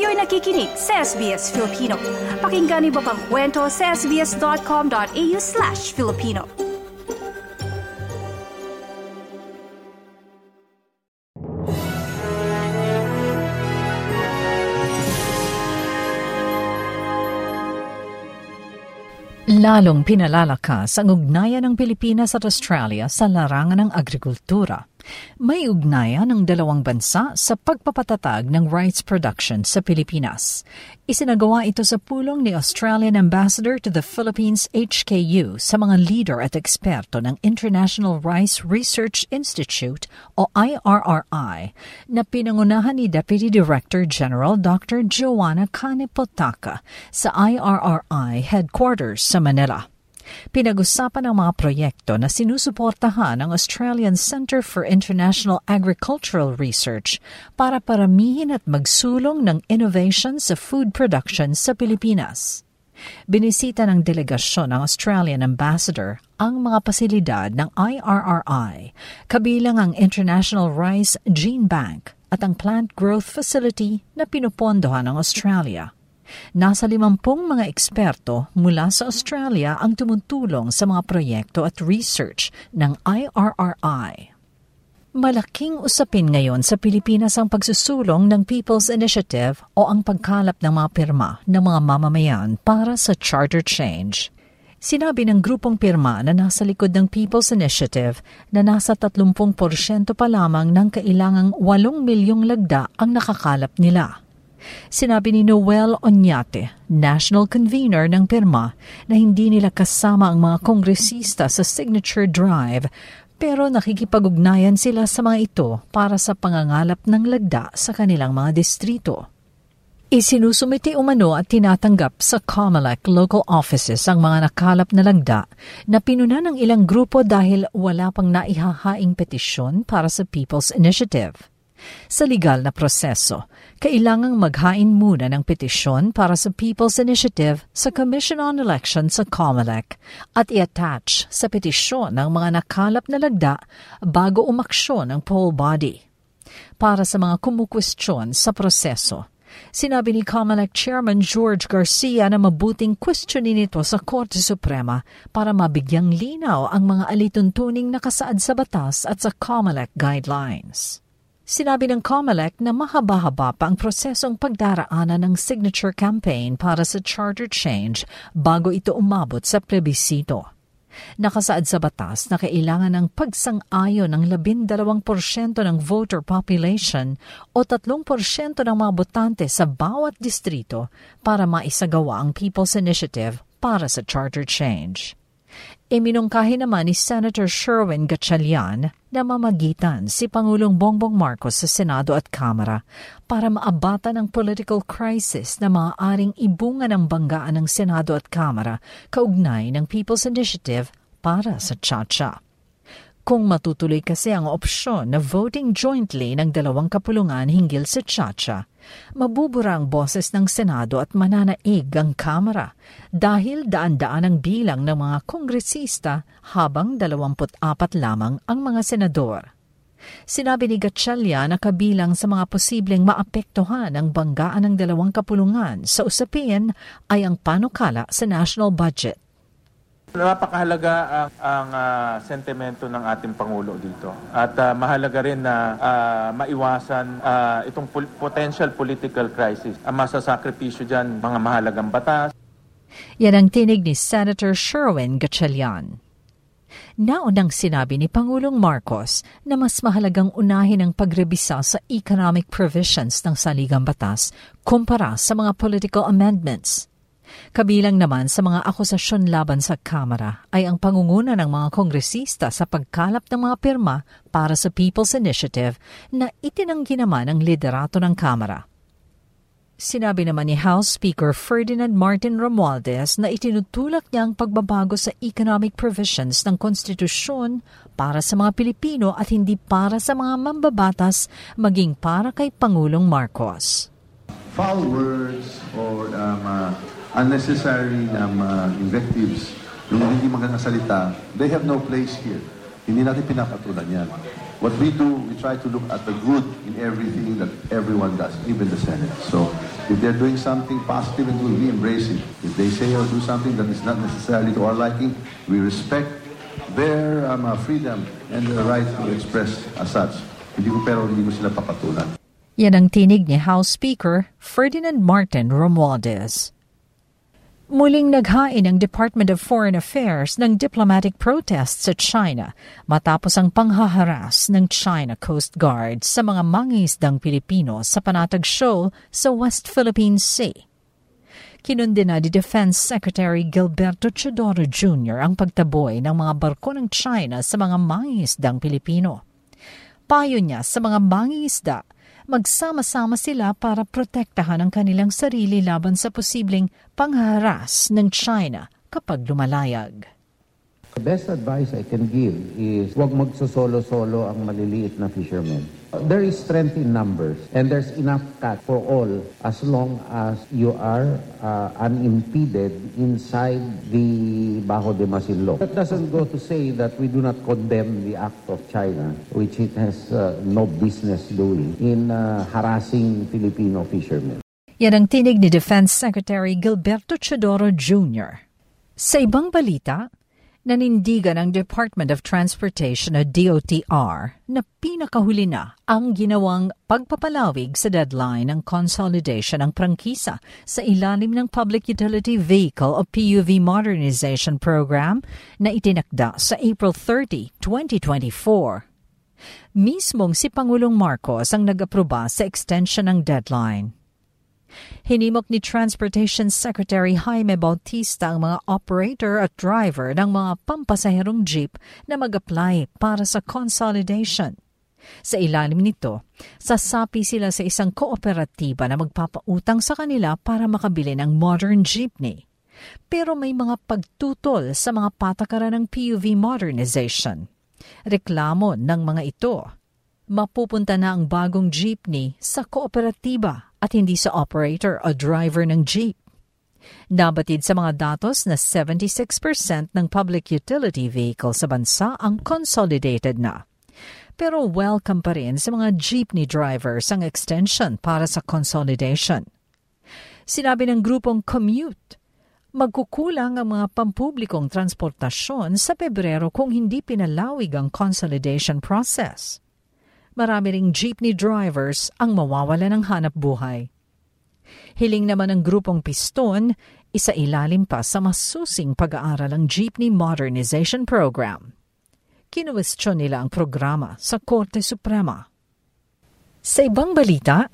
Kayo'y nakikinig sa SBS Filipino. Pakinggan niyo pa ang kwento sa sbs.com.au slash Filipino. Lalong pinalalakas ang ugnayan ng Pilipinas at Australia sa larangan ng agrikultura. May ugnayan ng dalawang bansa sa pagpapatatag ng rice production sa Pilipinas. Isinagawa ito sa pulong ni Australian Ambassador to the Philippines HKU sa mga leader at eksperto ng International Rice Research Institute o IRRI na pinangunahan ni Deputy Director General Dr. Joanna Kanepotaka sa IRRI headquarters sa Manila. Pinag-usapan ang mga proyekto na sinusuportahan ng Australian Centre for International Agricultural Research para paramihin at magsulong ng innovation sa food production sa Pilipinas. Binisita ng delegasyon ng Australian Ambassador ang mga pasilidad ng IRRI, kabilang ang International Rice Gene Bank at ang Plant Growth Facility na pinupondohan ng Australia. Nasa limampung mga eksperto mula sa Australia ang tumutulong sa mga proyekto at research ng IRRI. Malaking usapin ngayon sa Pilipinas ang pagsusulong ng People's Initiative o ang pagkalap ng mga pirma ng mga mamamayan para sa charter change. Sinabi ng grupong pirma na nasa likod ng People's Initiative na nasa 30% pa lamang ng kailangang 8 milyong lagda ang nakakalap nila. Sinabi ni Noel Onyate, national convener ng pirma, na hindi nila kasama ang mga kongresista sa signature drive pero nakikipag-ugnayan sila sa mga ito para sa pangangalap ng lagda sa kanilang mga distrito. Isinusumiti umano at tinatanggap sa COMELEC local offices ang mga nakalap na lagda na pinuna ng ilang grupo dahil wala pang naihahaing petisyon para sa People's Initiative. Sa legal na proseso, kailangang maghain muna ng petisyon para sa People's Initiative sa Commission on Elections sa COMELEC at i-attach sa petisyon ng mga nakalap na lagda bago umaksyon ng poll body. Para sa mga kumukwestiyon sa proseso, Sinabi ni COMELEC Chairman George Garcia na mabuting questionin ito sa Korte Suprema para mabigyang linaw ang mga alituntuning nakasaad sa batas at sa COMELEC guidelines. Sinabi ng COMELEC na mahaba-haba pa ang prosesong pagdaraanan ng signature campaign para sa charter change bago ito umabot sa plebisito. Nakasaad sa batas na kailangan ng pagsang-ayon ng 12% ng voter population o 3% ng mga botante sa bawat distrito para maisagawa ang People's Initiative para sa charter change. Iminungkahi naman ni Senator Sherwin Gatchalian na mamagitan si Pangulong Bongbong Marcos sa Senado at Kamara para maabatan ang political crisis na maaaring ibunga ng banggaan ng Senado at Kamara kaugnay ng People's Initiative para sa Chacha. Kung matutuloy kasi ang opsyon na voting jointly ng dalawang kapulungan hinggil sa Chacha, mabubura ang boses ng Senado at mananaig ang Kamara dahil daan-daan ang bilang ng mga kongresista habang 24 lamang ang mga senador. Sinabi ni Gatchalian na kabilang sa mga posibleng maapektuhan ang banggaan ng dalawang kapulungan sa usapin ay ang panukala sa national budget. Napakahalaga ang, ang uh, sentimento ng ating Pangulo dito. At uh, mahalaga rin na uh, maiwasan uh, itong pol- potential political crisis. Ang masasakripisyo dyan, mga mahalagang batas. Yan ang tinig ni Senator Sherwin Gatchalian. Naunang sinabi ni Pangulong Marcos na mas mahalagang unahin ang pagrebisa sa economic provisions ng saligang batas kumpara sa mga political amendments – Kabilang naman sa mga akusasyon laban sa Kamara ay ang pangunguna ng mga kongresista sa pagkalap ng mga pirma para sa People's Initiative na itinanggi naman ang liderato ng Kamara. Sinabi naman ni House Speaker Ferdinand Martin Romualdez na itinutulak niya ang pagbabago sa economic provisions ng konstitusyon para sa mga Pilipino at hindi para sa mga mambabatas maging para kay Pangulong Marcos. Foul words or um, uh, unnecessary um, uh, invectives, yung hindi magandang salita, they have no place here. Hindi natin pinapatulan yan. What we do, we try to look at the good in everything that everyone does, even the Senate. So if they're doing something positive and good, we embrace it. If they say or do something that is not necessarily to our liking, we respect their um, uh, freedom and their right to express as such. Hindi ko pero hindi ko sila papatulan. Yan ang tinig ni House Speaker Ferdinand Martin Romualdez. Muling naghain ang Department of Foreign Affairs ng diplomatic protest sa China matapos ang panghaharas ng China Coast Guard sa mga mangingisdang Pilipino sa Panatag Shoal sa West Philippine Sea. Kinundi na ni Defense Secretary Gilberto Chodoro Jr. ang pagtaboy ng mga barko ng China sa mga mangingisdang Pilipino. Payo niya sa mga mangingisda magsama-sama sila para protektahan ang kanilang sarili laban sa posibleng pangharas ng China kapag lumalayag. The best advice I can give is huwag magsosolo-solo ang maliliit na fishermen. There is strength in numbers and there's enough catch for all as long as you are uh, unimpeded inside the Bajo de Masinloc. That doesn't go to say that we do not condemn the act of China, which it has uh, no business doing in uh, harassing Filipino fishermen. Yan ang tinig ni Defense Secretary Gilberto Chodoro Jr. Sa ibang balita, nanindigan ng Department of Transportation o DOTR na pinakahuli na ang ginawang pagpapalawig sa deadline ng consolidation ng prangkisa sa ilalim ng Public Utility Vehicle o PUV Modernization Program na itinakda sa April 30, 2024. Mismong si Pangulong Marcos ang nag-aproba sa extension ng deadline. Hinimok ni Transportation Secretary Jaime Bautista ang mga operator at driver ng mga pampasaherong jeep na mag-apply para sa consolidation. Sa ilalim nito, sasapi sila sa isang kooperatiba na magpapautang sa kanila para makabili ng modern jeepney. Pero may mga pagtutol sa mga patakaran ng PUV modernization. Reklamo ng mga ito. Mapupunta na ang bagong jeepney sa kooperatiba at hindi sa operator o driver ng jeep. Nabatid sa mga datos na 76% ng public utility vehicle sa bansa ang consolidated na. Pero welcome pa rin sa mga jeepney drivers ang extension para sa consolidation. Sinabi ng grupong Commute, magkukulang ang mga pampublikong transportasyon sa Pebrero kung hindi pinalawig ang consolidation process marami ring jeepney drivers ang mawawala ng hanap buhay. Hiling naman ng grupong Piston, isa ilalim pa sa masusing pag-aaral ang Jeepney Modernization Program. Kinuwestiyon nila ang programa sa Korte Suprema. Sa ibang balita,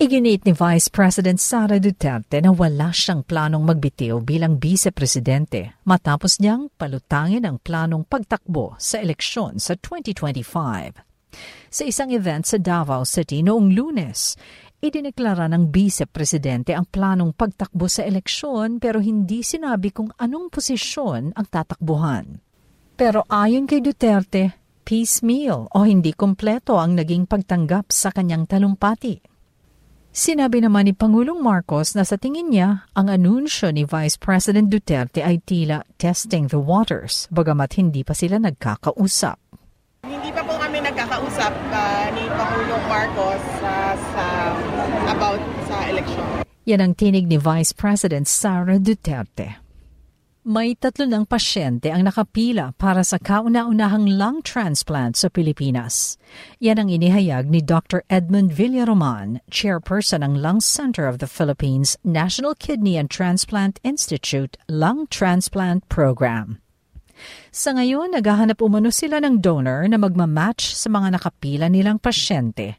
Iginit ni Vice President Sara Duterte na wala siyang planong magbitiw bilang vice-presidente matapos niyang palutangin ang planong pagtakbo sa eleksyon sa 2025. Sa isang event sa Davao City noong lunes, idineklara ng vice-presidente ang planong pagtakbo sa eleksyon pero hindi sinabi kung anong posisyon ang tatakbuhan. Pero ayon kay Duterte, piecemeal o hindi kompleto ang naging pagtanggap sa kanyang talumpati. Sinabi naman ni Pangulong Marcos na sa tingin niya, ang anunsyo ni Vice President Duterte ay tila testing the waters, bagamat hindi pa sila nagkakausap nagkakausap uh, ni Pangulong Marcos uh, sa about sa election. Yan ang tinig ni Vice President Sara Duterte. May tatlo ng pasyente ang nakapila para sa kauna-unahang lung transplant sa Pilipinas. Yan ang inihayag ni Dr. Edmund Villaroman, chairperson ng Lung Center of the Philippines National Kidney and Transplant Institute Lung Transplant Program. Sa ngayon, naghahanap umano sila ng donor na magmamatch sa mga nakapila nilang pasyente.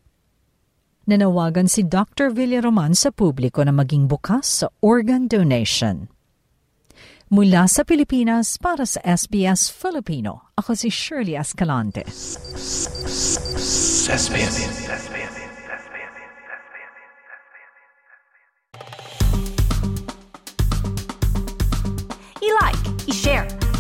Nanawagan si Dr. Villaroman sa publiko na maging bukas sa organ donation. Mula sa Pilipinas para sa SBS Filipino, ako si Shirley Escalante. SBS. I-like,